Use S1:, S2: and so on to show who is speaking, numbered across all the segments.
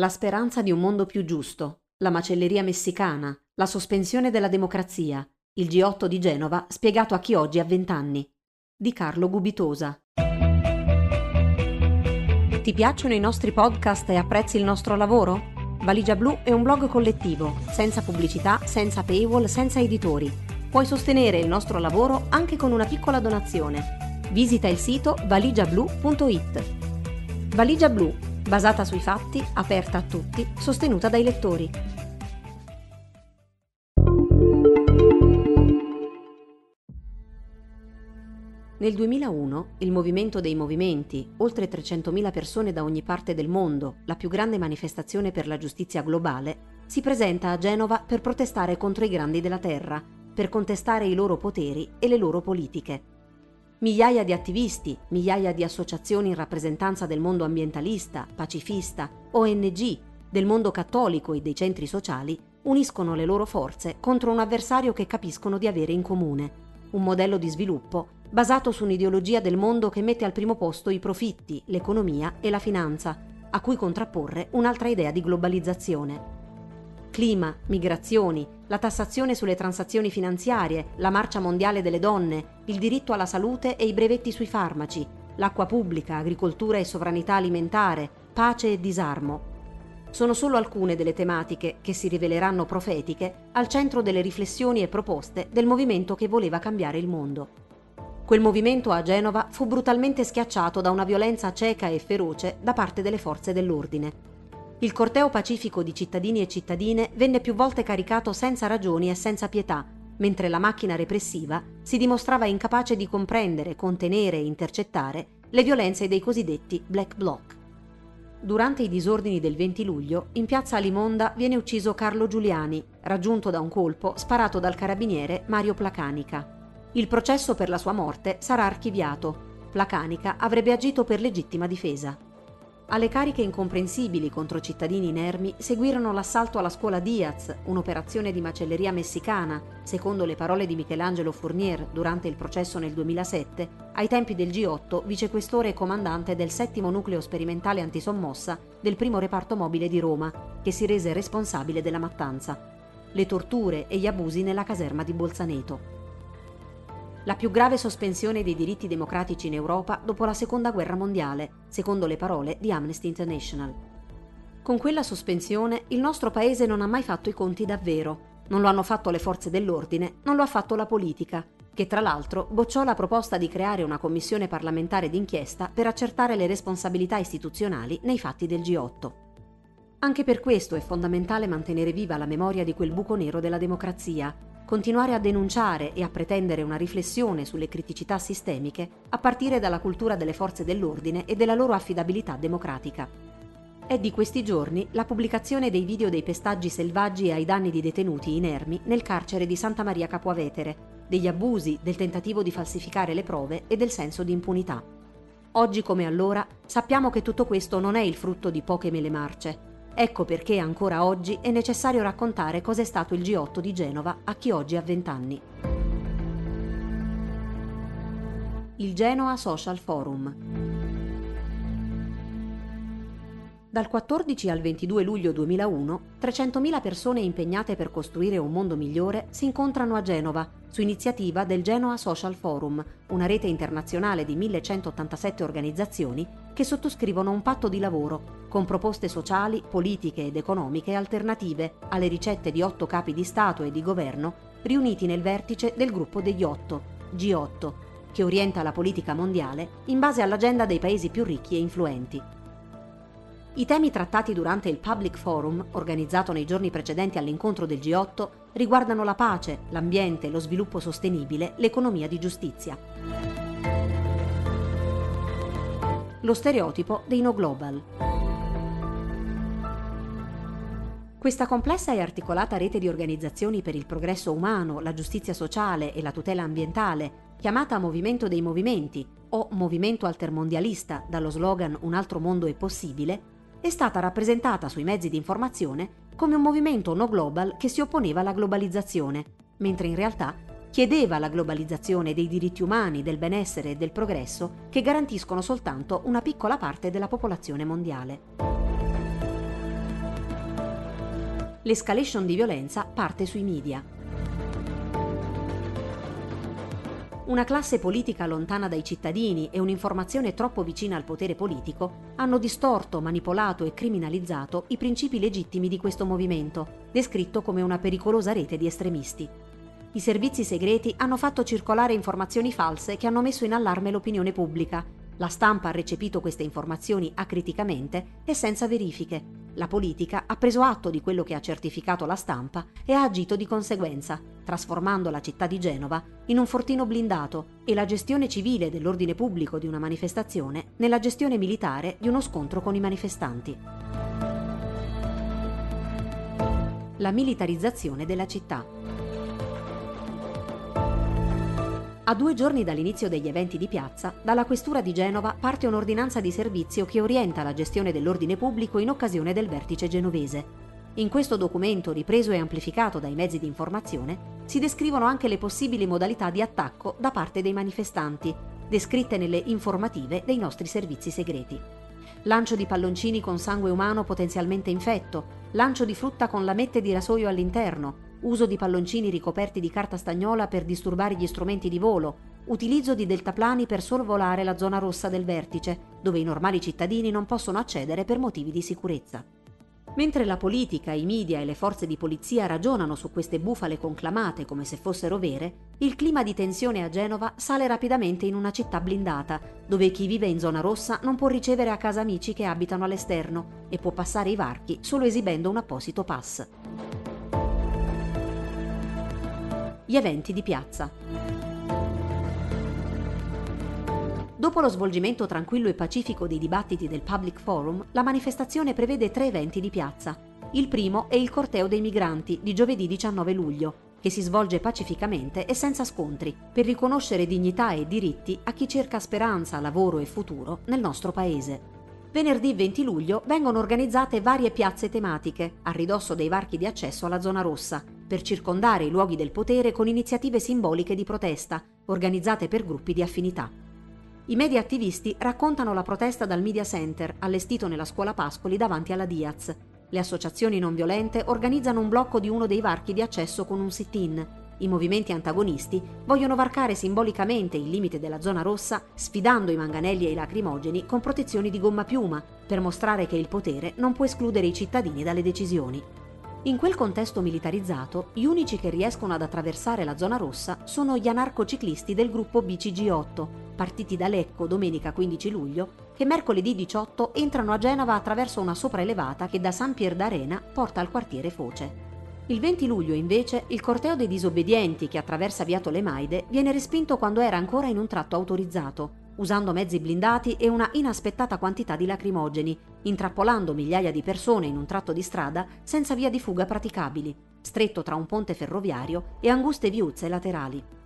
S1: La speranza di un mondo più giusto, la macelleria messicana, la sospensione della democrazia, il G8 di Genova spiegato a chi oggi ha vent'anni. Di Carlo Gubitosa. Ti piacciono i nostri podcast e apprezzi il nostro lavoro? Valigia Blu è un blog collettivo, senza pubblicità, senza paywall, senza editori. Puoi sostenere il nostro lavoro anche con una piccola donazione. Visita il sito valigiablu.it. Valigia Blu, basata sui fatti, aperta a tutti, sostenuta dai lettori. Nel 2001 il Movimento dei Movimenti, oltre 300.000 persone da ogni parte del mondo, la più grande manifestazione per la giustizia globale, si presenta a Genova per protestare contro i grandi della terra, per contestare i loro poteri e le loro politiche. Migliaia di attivisti, migliaia di associazioni in rappresentanza del mondo ambientalista, pacifista, ONG, del mondo cattolico e dei centri sociali uniscono le loro forze contro un avversario che capiscono di avere in comune, un modello di sviluppo basato su un'ideologia del mondo che mette al primo posto i profitti, l'economia e la finanza, a cui contrapporre un'altra idea di globalizzazione. Clima, migrazioni, la tassazione sulle transazioni finanziarie, la marcia mondiale delle donne, il diritto alla salute e i brevetti sui farmaci, l'acqua pubblica, agricoltura e sovranità alimentare, pace e disarmo. Sono solo alcune delle tematiche che si riveleranno profetiche al centro delle riflessioni e proposte del movimento che voleva cambiare il mondo. Quel movimento a Genova fu brutalmente schiacciato da una violenza cieca e feroce da parte delle forze dell'ordine. Il corteo pacifico di cittadini e cittadine venne più volte caricato senza ragioni e senza pietà, mentre la macchina repressiva si dimostrava incapace di comprendere, contenere e intercettare le violenze dei cosiddetti black bloc. Durante i disordini del 20 luglio, in piazza Alimonda viene ucciso Carlo Giuliani, raggiunto da un colpo sparato dal carabiniere Mario Placanica. Il processo per la sua morte sarà archiviato. Placanica avrebbe agito per legittima difesa. Alle cariche incomprensibili contro cittadini inermi seguirono l'assalto alla scuola Diaz, un'operazione di macelleria messicana, secondo le parole di Michelangelo Fournier durante il processo nel 2007, ai tempi del G8 vicequestore e comandante del settimo nucleo sperimentale antisommossa del primo reparto mobile di Roma, che si rese responsabile della mattanza. Le torture e gli abusi nella caserma di Bolzaneto la più grave sospensione dei diritti democratici in Europa dopo la Seconda Guerra Mondiale, secondo le parole di Amnesty International. Con quella sospensione il nostro paese non ha mai fatto i conti davvero. Non lo hanno fatto le forze dell'ordine, non lo ha fatto la politica, che tra l'altro bocciò la proposta di creare una commissione parlamentare d'inchiesta per accertare le responsabilità istituzionali nei fatti del G8. Anche per questo è fondamentale mantenere viva la memoria di quel buco nero della democrazia, continuare a denunciare e a pretendere una riflessione sulle criticità sistemiche a partire dalla cultura delle forze dell'ordine e della loro affidabilità democratica. È di questi giorni la pubblicazione dei video dei pestaggi selvaggi ai danni di detenuti inermi nel carcere di Santa Maria Capuavetere, degli abusi, del tentativo di falsificare le prove e del senso di impunità. Oggi come allora sappiamo che tutto questo non è il frutto di poche mele marce, Ecco perché ancora oggi è necessario raccontare cos'è stato il G8 di Genova a chi oggi ha 20 anni. Il Genoa Social Forum. Dal 14 al 22 luglio 2001, 300.000 persone impegnate per costruire un mondo migliore si incontrano a Genova, su iniziativa del Genoa Social Forum, una rete internazionale di 1187 organizzazioni che sottoscrivono un patto di lavoro con proposte sociali, politiche ed economiche alternative alle ricette di otto capi di Stato e di governo riuniti nel vertice del gruppo degli otto, G8, che orienta la politica mondiale in base all'agenda dei paesi più ricchi e influenti. I temi trattati durante il Public Forum, organizzato nei giorni precedenti all'incontro del G8, riguardano la pace, l'ambiente, lo sviluppo sostenibile, l'economia di giustizia. Lo stereotipo dei no global. Questa complessa e articolata rete di organizzazioni per il progresso umano, la giustizia sociale e la tutela ambientale, chiamata Movimento dei Movimenti o Movimento Altermondialista dallo slogan Un altro mondo è possibile, è stata rappresentata sui mezzi di informazione come un movimento no global che si opponeva alla globalizzazione, mentre in realtà chiedeva la globalizzazione dei diritti umani, del benessere e del progresso che garantiscono soltanto una piccola parte della popolazione mondiale. L'escalation di violenza parte sui media. Una classe politica lontana dai cittadini e un'informazione troppo vicina al potere politico hanno distorto, manipolato e criminalizzato i principi legittimi di questo movimento, descritto come una pericolosa rete di estremisti. I servizi segreti hanno fatto circolare informazioni false che hanno messo in allarme l'opinione pubblica. La stampa ha recepito queste informazioni acriticamente e senza verifiche. La politica ha preso atto di quello che ha certificato la stampa e ha agito di conseguenza, trasformando la città di Genova in un fortino blindato e la gestione civile dell'ordine pubblico di una manifestazione nella gestione militare di uno scontro con i manifestanti. La militarizzazione della città. A due giorni dall'inizio degli eventi di piazza, dalla Questura di Genova parte un'ordinanza di servizio che orienta la gestione dell'ordine pubblico in occasione del vertice genovese. In questo documento, ripreso e amplificato dai mezzi di informazione, si descrivono anche le possibili modalità di attacco da parte dei manifestanti, descritte nelle informative dei nostri servizi segreti. Lancio di palloncini con sangue umano potenzialmente infetto, lancio di frutta con lamette di rasoio all'interno, uso di palloncini ricoperti di carta stagnola per disturbare gli strumenti di volo, utilizzo di deltaplani per sorvolare la zona rossa del vertice, dove i normali cittadini non possono accedere per motivi di sicurezza. Mentre la politica, i media e le forze di polizia ragionano su queste bufale conclamate come se fossero vere, il clima di tensione a Genova sale rapidamente in una città blindata, dove chi vive in zona rossa non può ricevere a casa amici che abitano all'esterno e può passare i varchi solo esibendo un apposito pass. Gli eventi di piazza. Dopo lo svolgimento tranquillo e pacifico dei dibattiti del Public Forum, la manifestazione prevede tre eventi di piazza. Il primo è il corteo dei migranti di giovedì 19 luglio, che si svolge pacificamente e senza scontri, per riconoscere dignità e diritti a chi cerca speranza, lavoro e futuro nel nostro paese. Venerdì 20 luglio vengono organizzate varie piazze tematiche a ridosso dei varchi di accesso alla zona rossa, per circondare i luoghi del potere con iniziative simboliche di protesta, organizzate per gruppi di affinità. I media attivisti raccontano la protesta dal Media Center, allestito nella scuola Pascoli davanti alla Diaz. Le associazioni non violente organizzano un blocco di uno dei varchi di accesso con un sit-in. I movimenti antagonisti vogliono varcare simbolicamente il limite della zona rossa, sfidando i manganelli e i lacrimogeni con protezioni di gomma piuma, per mostrare che il potere non può escludere i cittadini dalle decisioni. In quel contesto militarizzato, gli unici che riescono ad attraversare la zona rossa sono gli anarcociclisti del gruppo BCG8, partiti da Lecco domenica 15 luglio, che mercoledì 18 entrano a Genova attraverso una sopraelevata che da San Pier d'Arena porta al quartiere Foce. Il 20 luglio, invece, il corteo dei disobbedienti che attraversa Via Tolemaide viene respinto quando era ancora in un tratto autorizzato, usando mezzi blindati e una inaspettata quantità di lacrimogeni, intrappolando migliaia di persone in un tratto di strada senza via di fuga praticabili, stretto tra un ponte ferroviario e anguste viuzze laterali.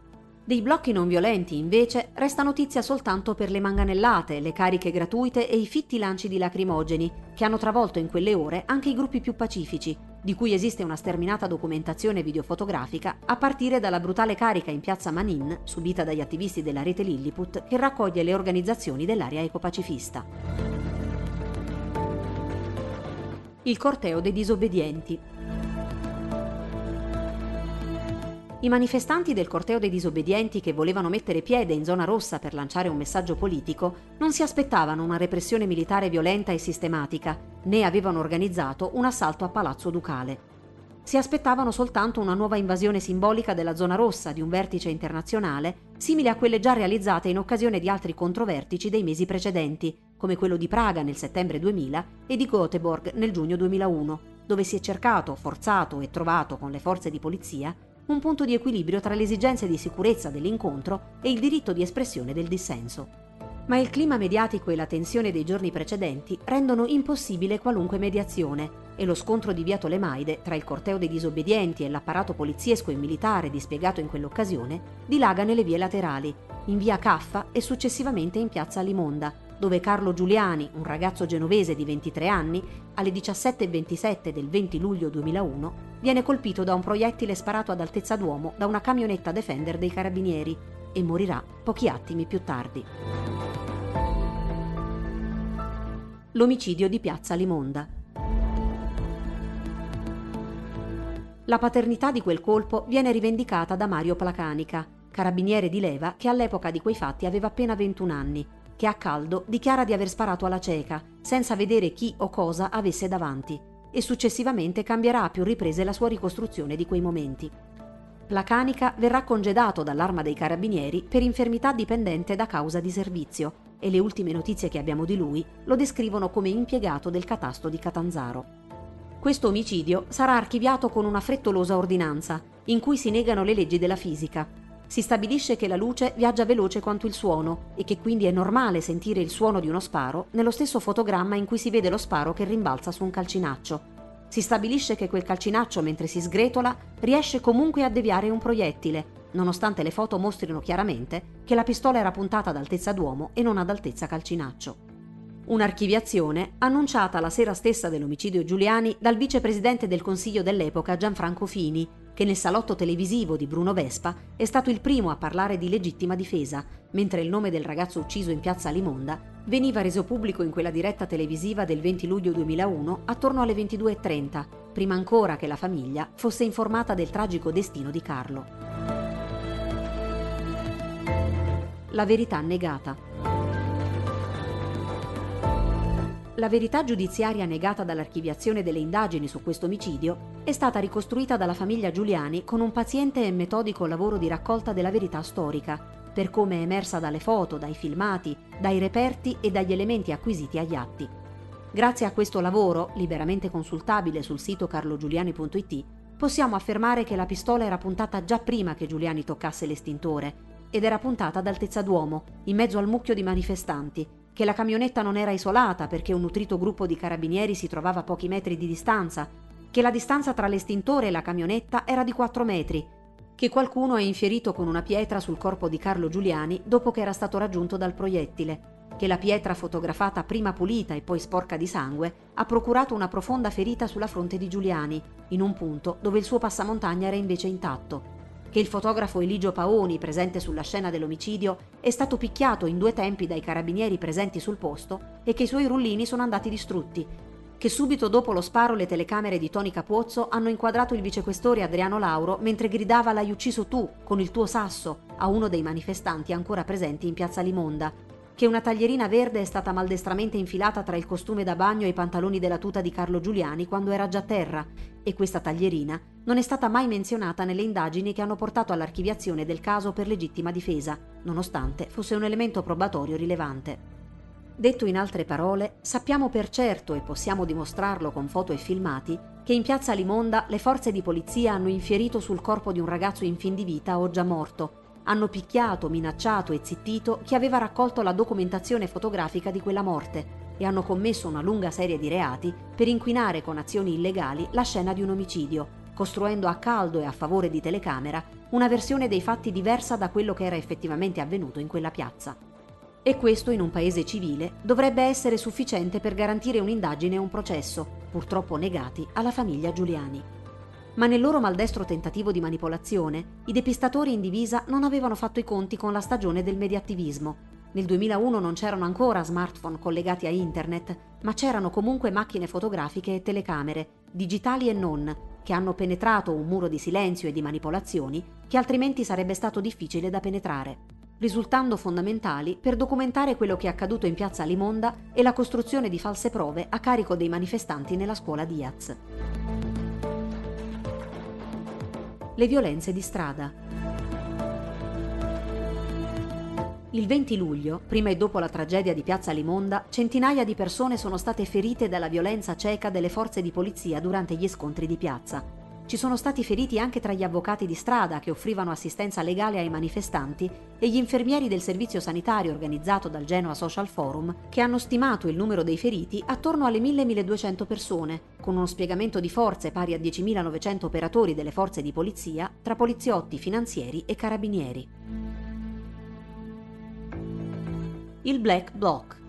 S1: Dei blocchi non violenti, invece, resta notizia soltanto per le manganellate, le cariche gratuite e i fitti lanci di lacrimogeni, che hanno travolto in quelle ore anche i gruppi più pacifici, di cui esiste una sterminata documentazione videofotografica, a partire dalla brutale carica in piazza Manin, subita dagli attivisti della rete Lilliput, che raccoglie le organizzazioni dell'area ecopacifista. Il corteo dei disobbedienti. I manifestanti del corteo dei disobbedienti che volevano mettere piede in zona rossa per lanciare un messaggio politico non si aspettavano una repressione militare violenta e sistematica, né avevano organizzato un assalto a Palazzo Ducale. Si aspettavano soltanto una nuova invasione simbolica della zona rossa di un vertice internazionale, simile a quelle già realizzate in occasione di altri controvertici dei mesi precedenti, come quello di Praga nel settembre 2000 e di Göteborg nel giugno 2001, dove si è cercato, forzato e trovato con le forze di polizia un punto di equilibrio tra le esigenze di sicurezza dell'incontro e il diritto di espressione del dissenso. Ma il clima mediatico e la tensione dei giorni precedenti rendono impossibile qualunque mediazione e lo scontro di via Tolemaide tra il corteo dei disobbedienti e l'apparato poliziesco e militare dispiegato in quell'occasione dilaga nelle vie laterali, in via Caffa e successivamente in piazza Limonda, dove Carlo Giuliani, un ragazzo genovese di 23 anni, alle 17.27 del 20 luglio 2001, viene colpito da un proiettile sparato ad altezza d'uomo da una camionetta Defender dei carabinieri e morirà pochi attimi più tardi. L'omicidio di Piazza Limonda. La paternità di quel colpo viene rivendicata da Mario Placanica, carabiniere di leva che all'epoca di quei fatti aveva appena 21 anni, che a caldo dichiara di aver sparato alla cieca, senza vedere chi o cosa avesse davanti, e successivamente cambierà a più riprese la sua ricostruzione di quei momenti. Placanica verrà congedato dall'arma dei carabinieri per infermità dipendente da causa di servizio e le ultime notizie che abbiamo di lui lo descrivono come impiegato del catasto di Catanzaro. Questo omicidio sarà archiviato con una frettolosa ordinanza, in cui si negano le leggi della fisica. Si stabilisce che la luce viaggia veloce quanto il suono e che quindi è normale sentire il suono di uno sparo nello stesso fotogramma in cui si vede lo sparo che rimbalza su un calcinaccio. Si stabilisce che quel calcinaccio, mentre si sgretola, riesce comunque a deviare un proiettile, nonostante le foto mostrino chiaramente che la pistola era puntata ad altezza d'uomo e non ad altezza calcinaccio. Un'archiviazione annunciata la sera stessa dell'omicidio Giuliani dal vicepresidente del Consiglio dell'epoca Gianfranco Fini, che nel salotto televisivo di Bruno Vespa è stato il primo a parlare di legittima difesa, mentre il nome del ragazzo ucciso in piazza Limonda veniva reso pubblico in quella diretta televisiva del 20 luglio 2001 attorno alle 22.30, prima ancora che la famiglia fosse informata del tragico destino di Carlo. La verità negata. La verità giudiziaria negata dall'archiviazione delle indagini su questo omicidio è stata ricostruita dalla famiglia Giuliani con un paziente e metodico lavoro di raccolta della verità storica, per come è emersa dalle foto, dai filmati, dai reperti e dagli elementi acquisiti agli atti. Grazie a questo lavoro, liberamente consultabile sul sito carlogiuliani.it, possiamo affermare che la pistola era puntata già prima che Giuliani toccasse l'estintore ed era puntata ad altezza d'uomo, in mezzo al mucchio di manifestanti, che la camionetta non era isolata perché un nutrito gruppo di carabinieri si trovava a pochi metri di distanza, che la distanza tra l'estintore e la camionetta era di 4 metri, che qualcuno ha infierito con una pietra sul corpo di Carlo Giuliani dopo che era stato raggiunto dal proiettile, che la pietra fotografata prima pulita e poi sporca di sangue ha procurato una profonda ferita sulla fronte di Giuliani, in un punto dove il suo passamontagna era invece intatto che il fotografo Eligio Paoni, presente sulla scena dell'omicidio, è stato picchiato in due tempi dai carabinieri presenti sul posto e che i suoi rullini sono andati distrutti, che subito dopo lo sparo le telecamere di Tony Capuozzo hanno inquadrato il vicequestore Adriano Lauro mentre gridava l'hai ucciso tu con il tuo sasso a uno dei manifestanti ancora presenti in piazza Limonda, che una taglierina verde è stata maldestramente infilata tra il costume da bagno e i pantaloni della tuta di Carlo Giuliani quando era già a terra e questa taglierina non è stata mai menzionata nelle indagini che hanno portato all'archiviazione del caso per legittima difesa, nonostante fosse un elemento probatorio rilevante. Detto in altre parole, sappiamo per certo e possiamo dimostrarlo con foto e filmati che in piazza Limonda le forze di polizia hanno infierito sul corpo di un ragazzo in fin di vita o già morto, hanno picchiato, minacciato e zittito chi aveva raccolto la documentazione fotografica di quella morte e hanno commesso una lunga serie di reati per inquinare con azioni illegali la scena di un omicidio, costruendo a caldo e a favore di telecamera una versione dei fatti diversa da quello che era effettivamente avvenuto in quella piazza. E questo in un paese civile dovrebbe essere sufficiente per garantire un'indagine e un processo, purtroppo negati alla famiglia Giuliani. Ma nel loro maldestro tentativo di manipolazione, i depistatori in divisa non avevano fatto i conti con la stagione del mediattivismo nel 2001 non c'erano ancora smartphone collegati a internet, ma c'erano comunque macchine fotografiche e telecamere, digitali e non, che hanno penetrato un muro di silenzio e di manipolazioni che altrimenti sarebbe stato difficile da penetrare, risultando fondamentali per documentare quello che è accaduto in piazza Limonda e la costruzione di false prove a carico dei manifestanti nella scuola Diaz. Le violenze di strada. Il 20 luglio, prima e dopo la tragedia di Piazza Limonda, centinaia di persone sono state ferite dalla violenza cieca delle forze di polizia durante gli scontri di piazza. Ci sono stati feriti anche tra gli avvocati di strada che offrivano assistenza legale ai manifestanti e gli infermieri del servizio sanitario organizzato dal Genoa Social Forum che hanno stimato il numero dei feriti attorno alle 1000-1200 persone, con uno spiegamento di forze pari a 10.900 operatori delle forze di polizia tra poliziotti, finanzieri e carabinieri. il Black Bloc.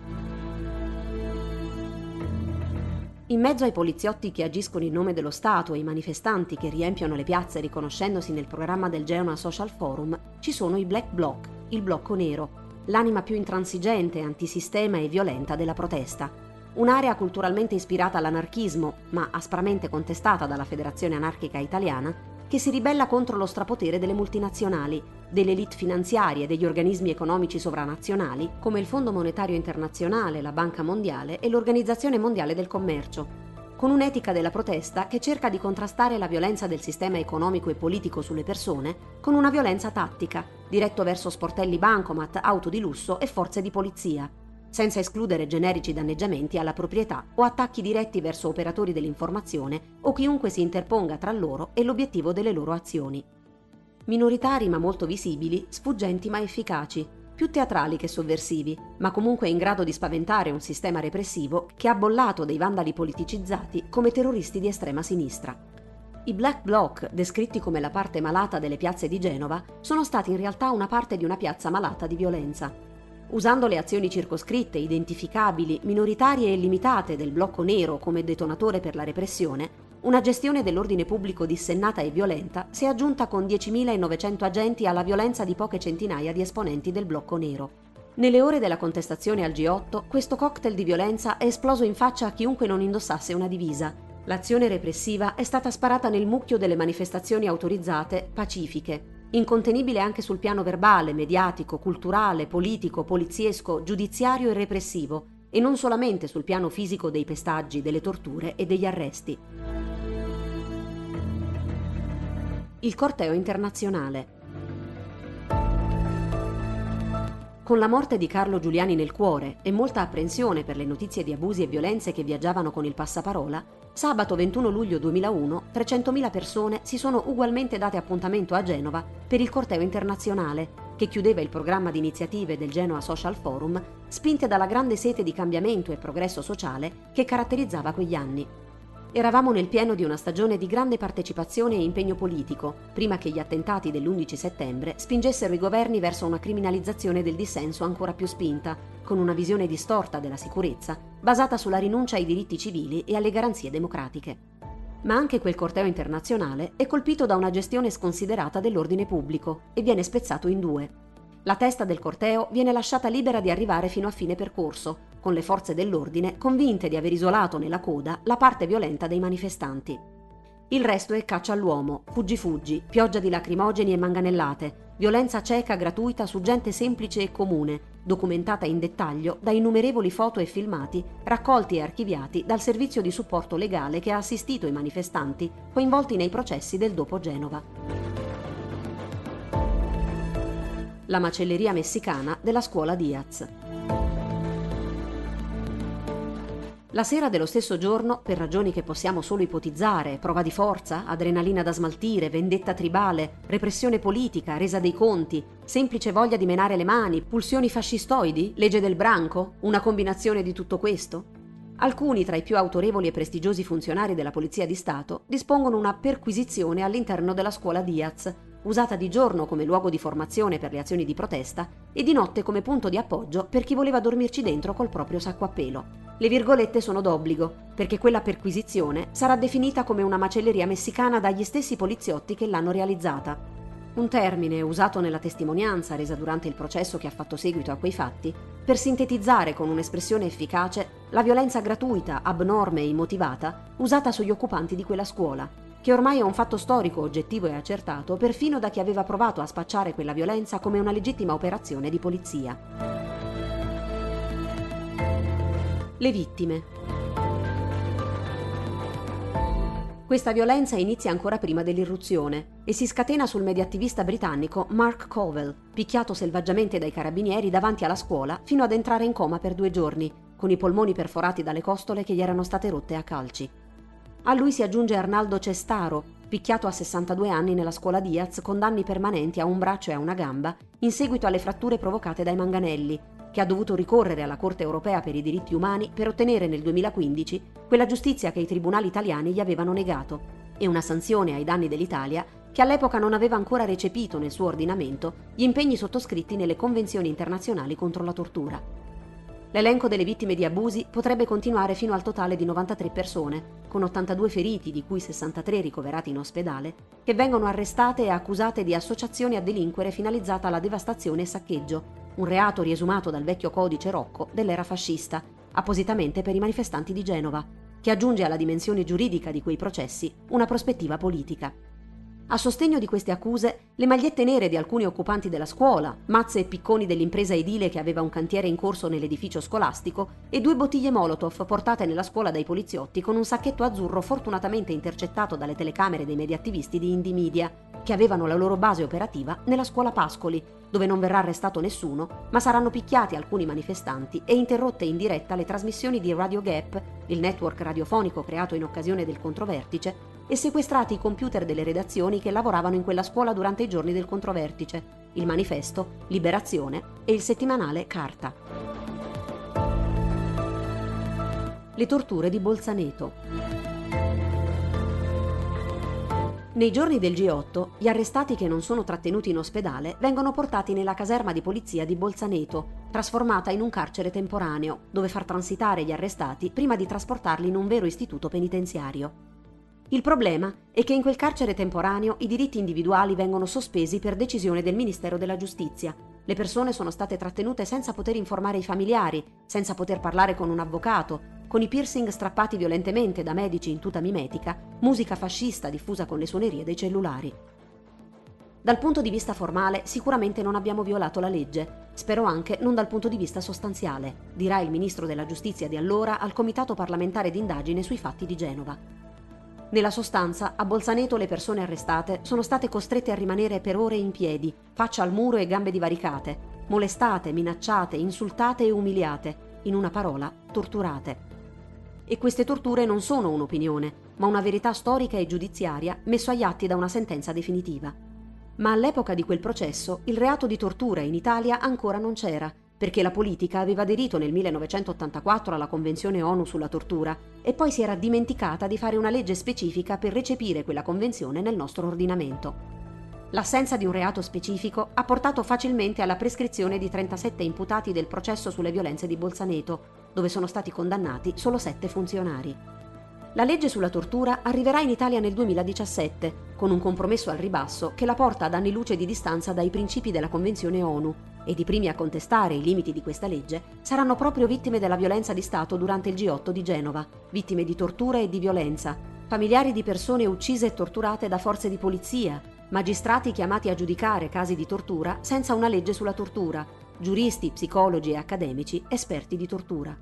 S1: In mezzo ai poliziotti che agiscono in nome dello Stato e ai manifestanti che riempiono le piazze riconoscendosi nel programma del Genoa Social Forum, ci sono i Black Bloc, il blocco nero, l'anima più intransigente, antisistema e violenta della protesta. un'area culturalmente ispirata all'anarchismo, ma aspramente contestata dalla Federazione Anarchica Italiana, che si ribella contro lo strapotere delle multinazionali, delle elite finanziarie e degli organismi economici sovranazionali, come il Fondo Monetario Internazionale, la Banca Mondiale e l'Organizzazione Mondiale del Commercio, con un'etica della protesta che cerca di contrastare la violenza del sistema economico e politico sulle persone con una violenza tattica, diretto verso sportelli bancomat, auto di lusso e forze di polizia, senza escludere generici danneggiamenti alla proprietà o attacchi diretti verso operatori dell'informazione o chiunque si interponga tra loro e l'obiettivo delle loro azioni. Minoritari ma molto visibili, sfuggenti ma efficaci, più teatrali che sovversivi, ma comunque in grado di spaventare un sistema repressivo che ha bollato dei vandali politicizzati come terroristi di estrema sinistra. I Black Bloc, descritti come la parte malata delle piazze di Genova, sono stati in realtà una parte di una piazza malata di violenza. Usando le azioni circoscritte, identificabili, minoritarie e limitate del blocco nero come detonatore per la repressione, una gestione dell'ordine pubblico dissennata e violenta si è aggiunta con 10.900 agenti alla violenza di poche centinaia di esponenti del blocco nero. Nelle ore della contestazione al G8, questo cocktail di violenza è esploso in faccia a chiunque non indossasse una divisa. L'azione repressiva è stata sparata nel mucchio delle manifestazioni autorizzate pacifiche, incontenibile anche sul piano verbale, mediatico, culturale, politico, poliziesco, giudiziario e repressivo, e non solamente sul piano fisico dei pestaggi, delle torture e degli arresti. Il corteo internazionale. Con la morte di Carlo Giuliani nel cuore e molta apprensione per le notizie di abusi e violenze che viaggiavano con il passaparola, sabato 21 luglio 2001 300.000 persone si sono ugualmente date appuntamento a Genova per il corteo internazionale, che chiudeva il programma di iniziative del Genoa Social Forum, spinte dalla grande sete di cambiamento e progresso sociale che caratterizzava quegli anni. Eravamo nel pieno di una stagione di grande partecipazione e impegno politico, prima che gli attentati dell'11 settembre spingessero i governi verso una criminalizzazione del dissenso ancora più spinta, con una visione distorta della sicurezza, basata sulla rinuncia ai diritti civili e alle garanzie democratiche. Ma anche quel corteo internazionale è colpito da una gestione sconsiderata dell'ordine pubblico e viene spezzato in due. La testa del corteo viene lasciata libera di arrivare fino a fine percorso, con le forze dell'ordine convinte di aver isolato nella coda la parte violenta dei manifestanti. Il resto è caccia all'uomo, fuggi-fuggi, pioggia di lacrimogeni e manganellate, violenza cieca gratuita su gente semplice e comune, documentata in dettaglio da innumerevoli foto e filmati raccolti e archiviati dal servizio di supporto legale che ha assistito i manifestanti coinvolti nei processi del dopo Genova la macelleria messicana della scuola Diaz. La sera dello stesso giorno, per ragioni che possiamo solo ipotizzare, prova di forza, adrenalina da smaltire, vendetta tribale, repressione politica, resa dei conti, semplice voglia di menare le mani, pulsioni fascistoidi, legge del branco, una combinazione di tutto questo? Alcuni tra i più autorevoli e prestigiosi funzionari della Polizia di Stato dispongono una perquisizione all'interno della scuola Diaz, usata di giorno come luogo di formazione per le azioni di protesta e di notte come punto di appoggio per chi voleva dormirci dentro col proprio sacco a pelo. Le virgolette sono d'obbligo, perché quella perquisizione sarà definita come una macelleria messicana dagli stessi poliziotti che l'hanno realizzata. Un termine usato nella testimonianza resa durante il processo che ha fatto seguito a quei fatti, per sintetizzare con un'espressione efficace la violenza gratuita, abnorme e immotivata usata sugli occupanti di quella scuola, che ormai è un fatto storico, oggettivo e accertato, perfino da chi aveva provato a spacciare quella violenza come una legittima operazione di polizia. Le vittime. Questa violenza inizia ancora prima dell'irruzione e si scatena sul mediattivista britannico Mark Covell, picchiato selvaggiamente dai carabinieri davanti alla scuola fino ad entrare in coma per due giorni, con i polmoni perforati dalle costole che gli erano state rotte a calci. A lui si aggiunge Arnaldo Cestaro, picchiato a 62 anni nella scuola Diaz con danni permanenti a un braccio e a una gamba in seguito alle fratture provocate dai manganelli, che ha dovuto ricorrere alla Corte europea per i diritti umani per ottenere nel 2015 quella giustizia che i tribunali italiani gli avevano negato e una sanzione ai danni dell'Italia che all'epoca non aveva ancora recepito nel suo ordinamento gli impegni sottoscritti nelle convenzioni internazionali contro la tortura. L'elenco delle vittime di abusi potrebbe continuare fino al totale di 93 persone, con 82 feriti, di cui 63 ricoverati in ospedale, che vengono arrestate e accusate di associazione a delinquere finalizzata alla devastazione e saccheggio, un reato riesumato dal vecchio codice Rocco dell'era fascista, appositamente per i manifestanti di Genova, che aggiunge alla dimensione giuridica di quei processi una prospettiva politica. A sostegno di queste accuse, le magliette nere di alcuni occupanti della scuola, mazze e picconi dell'impresa edile che aveva un cantiere in corso nell'edificio scolastico e due bottiglie Molotov portate nella scuola dai poliziotti con un sacchetto azzurro fortunatamente intercettato dalle telecamere dei mediattivisti di Indie Media, che avevano la loro base operativa nella scuola Pascoli, dove non verrà arrestato nessuno, ma saranno picchiati alcuni manifestanti e interrotte in diretta le trasmissioni di Radio Gap, il network radiofonico creato in occasione del controvertice, e sequestrati i computer delle redazioni che lavoravano in quella scuola durante i giorni del controvertice, il manifesto, Liberazione e il settimanale Carta. Le torture di Bolzaneto. Nei giorni del G8, gli arrestati che non sono trattenuti in ospedale vengono portati nella caserma di polizia di Bolzaneto, trasformata in un carcere temporaneo, dove far transitare gli arrestati prima di trasportarli in un vero istituto penitenziario. Il problema è che in quel carcere temporaneo i diritti individuali vengono sospesi per decisione del Ministero della Giustizia. Le persone sono state trattenute senza poter informare i familiari, senza poter parlare con un avvocato, con i piercing strappati violentemente da medici in tuta mimetica, musica fascista diffusa con le suonerie dei cellulari. Dal punto di vista formale sicuramente non abbiamo violato la legge, spero anche non dal punto di vista sostanziale, dirà il ministro della giustizia di allora al Comitato parlamentare d'indagine sui fatti di Genova. Nella sostanza, a Bolzaneto le persone arrestate sono state costrette a rimanere per ore in piedi, faccia al muro e gambe divaricate, molestate, minacciate, insultate e umiliate, in una parola, torturate. E queste torture non sono un'opinione, ma una verità storica e giudiziaria messo agli atti da una sentenza definitiva. Ma all'epoca di quel processo il reato di tortura in Italia ancora non c'era perché la politica aveva aderito nel 1984 alla Convenzione ONU sulla tortura e poi si era dimenticata di fare una legge specifica per recepire quella convenzione nel nostro ordinamento. L'assenza di un reato specifico ha portato facilmente alla prescrizione di 37 imputati del processo sulle violenze di Bolzaneto, dove sono stati condannati solo 7 funzionari. La legge sulla tortura arriverà in Italia nel 2017, con un compromesso al ribasso che la porta ad anni luce di distanza dai principi della Convenzione ONU, ed i primi a contestare i limiti di questa legge saranno proprio vittime della violenza di Stato durante il G8 di Genova, vittime di tortura e di violenza, familiari di persone uccise e torturate da forze di polizia, magistrati chiamati a giudicare casi di tortura senza una legge sulla tortura, giuristi, psicologi e accademici esperti di tortura.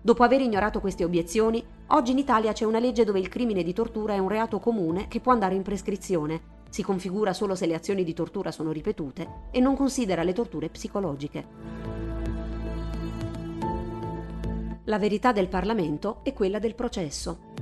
S1: Dopo aver ignorato queste obiezioni, oggi in Italia c'è una legge dove il crimine di tortura è un reato comune che può andare in prescrizione si configura solo se le azioni di tortura sono ripetute e non considera le torture psicologiche. La verità del Parlamento è quella del processo.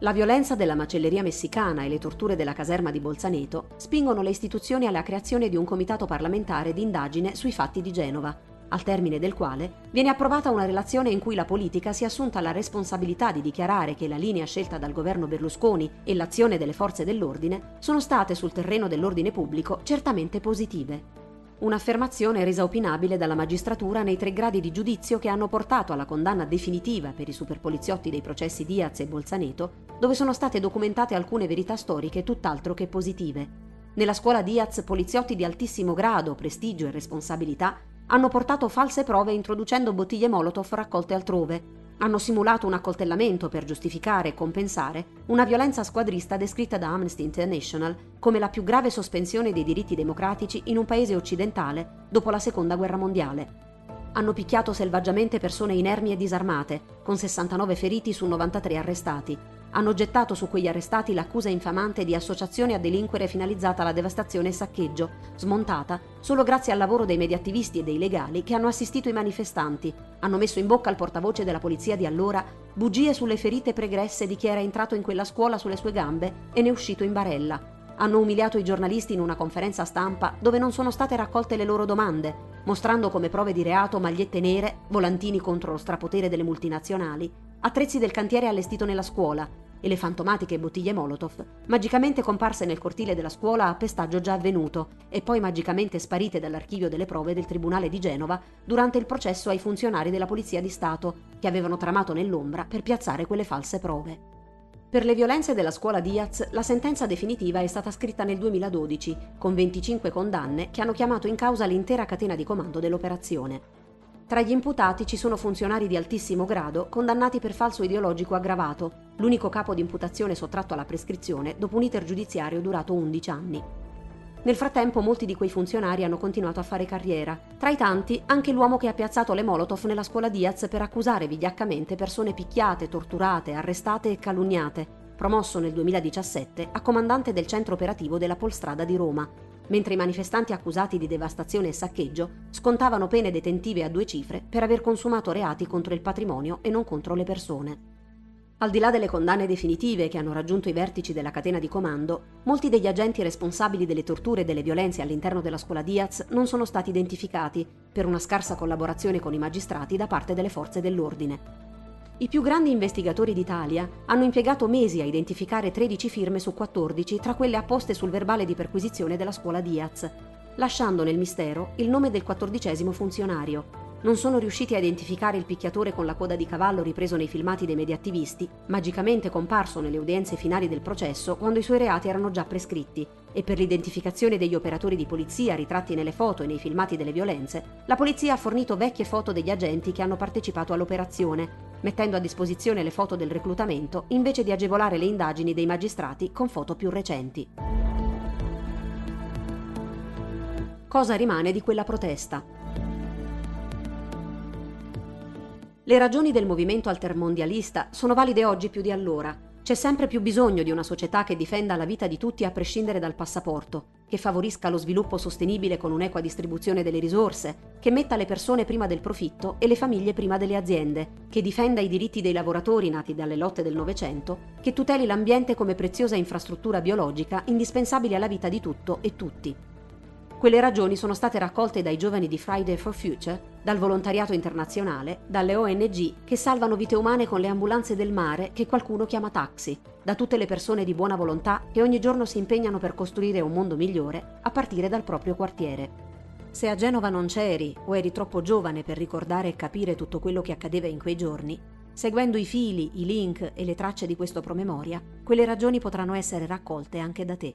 S1: La violenza della macelleria messicana e le torture della caserma di Bolzaneto spingono le istituzioni alla creazione di un comitato parlamentare di indagine sui fatti di Genova, al termine del quale viene approvata una relazione in cui la politica si è assunta la responsabilità di dichiarare che la linea scelta dal governo Berlusconi e l'azione delle forze dell'ordine sono state sul terreno dell'ordine pubblico certamente positive. Un'affermazione resa opinabile dalla magistratura nei tre gradi di giudizio che hanno portato alla condanna definitiva per i superpoliziotti dei processi Diaz e Bolzaneto, dove sono state documentate alcune verità storiche tutt'altro che positive. Nella scuola Diaz poliziotti di altissimo grado, prestigio e responsabilità hanno portato false prove introducendo bottiglie Molotov raccolte altrove. Hanno simulato un accoltellamento per giustificare e compensare una violenza squadrista descritta da Amnesty International come la più grave sospensione dei diritti democratici in un paese occidentale dopo la Seconda Guerra Mondiale. Hanno picchiato selvaggiamente persone inermi e disarmate, con 69 feriti su 93 arrestati, hanno gettato su quegli arrestati l'accusa infamante di associazione a delinquere finalizzata alla devastazione e saccheggio, smontata solo grazie al lavoro dei mediattivisti e dei legali che hanno assistito i manifestanti, hanno messo in bocca al portavoce della polizia di allora bugie sulle ferite pregresse di chi era entrato in quella scuola sulle sue gambe e ne è uscito in barella. Hanno umiliato i giornalisti in una conferenza stampa dove non sono state raccolte le loro domande, mostrando come prove di reato magliette nere, volantini contro lo strapotere delle multinazionali, attrezzi del cantiere allestito nella scuola, e le fantomatiche bottiglie Molotov, magicamente comparse nel cortile della scuola a pestaggio già avvenuto e poi magicamente sparite dall'archivio delle prove del Tribunale di Genova durante il processo ai funzionari della Polizia di Stato che avevano tramato nell'ombra per piazzare quelle false prove. Per le violenze della scuola Diaz, la sentenza definitiva è stata scritta nel 2012, con 25 condanne che hanno chiamato in causa l'intera catena di comando dell'operazione. Tra gli imputati ci sono funzionari di altissimo grado condannati per falso ideologico aggravato, l'unico capo di imputazione sottratto alla prescrizione dopo un iter giudiziario durato 11 anni. Nel frattempo molti di quei funzionari hanno continuato a fare carriera. Tra i tanti anche l'uomo che ha piazzato le Molotov nella scuola Diaz per accusare vigliaccamente persone picchiate, torturate, arrestate e calunniate, promosso nel 2017 a comandante del centro operativo della Polstrada di Roma, mentre i manifestanti accusati di devastazione e saccheggio scontavano pene detentive a due cifre per aver consumato reati contro il patrimonio e non contro le persone. Al di là delle condanne definitive che hanno raggiunto i vertici della catena di comando, molti degli agenti responsabili delle torture e delle violenze all'interno della scuola Diaz non sono stati identificati per una scarsa collaborazione con i magistrati da parte delle forze dell'ordine. I più grandi investigatori d'Italia hanno impiegato mesi a identificare 13 firme su 14 tra quelle apposte sul verbale di perquisizione della scuola Diaz, lasciando nel mistero il nome del quattordicesimo funzionario, non sono riusciti a identificare il picchiatore con la coda di cavallo ripreso nei filmati dei mediattivisti, magicamente comparso nelle udienze finali del processo quando i suoi reati erano già prescritti, e per l'identificazione degli operatori di polizia ritratti nelle foto e nei filmati delle violenze, la polizia ha fornito vecchie foto degli agenti che hanno partecipato all'operazione, mettendo a disposizione le foto del reclutamento invece di agevolare le indagini dei magistrati con foto più recenti. Cosa rimane di quella protesta? Le ragioni del movimento altermondialista sono valide oggi più di allora. C'è sempre più bisogno di una società che difenda la vita di tutti a prescindere dal passaporto, che favorisca lo sviluppo sostenibile con un'equa distribuzione delle risorse, che metta le persone prima del profitto e le famiglie prima delle aziende, che difenda i diritti dei lavoratori nati dalle lotte del Novecento, che tuteli l'ambiente come preziosa infrastruttura biologica indispensabile alla vita di tutto e tutti. Quelle ragioni sono state raccolte dai giovani di Friday for Future, dal volontariato internazionale, dalle ONG che salvano vite umane con le ambulanze del mare che qualcuno chiama taxi, da tutte le persone di buona volontà che ogni giorno si impegnano per costruire un mondo migliore a partire dal proprio quartiere. Se a Genova non c'eri o eri troppo giovane per ricordare e capire tutto quello che accadeva in quei giorni, seguendo i fili, i link e le tracce di questo promemoria, quelle ragioni potranno essere raccolte anche da te.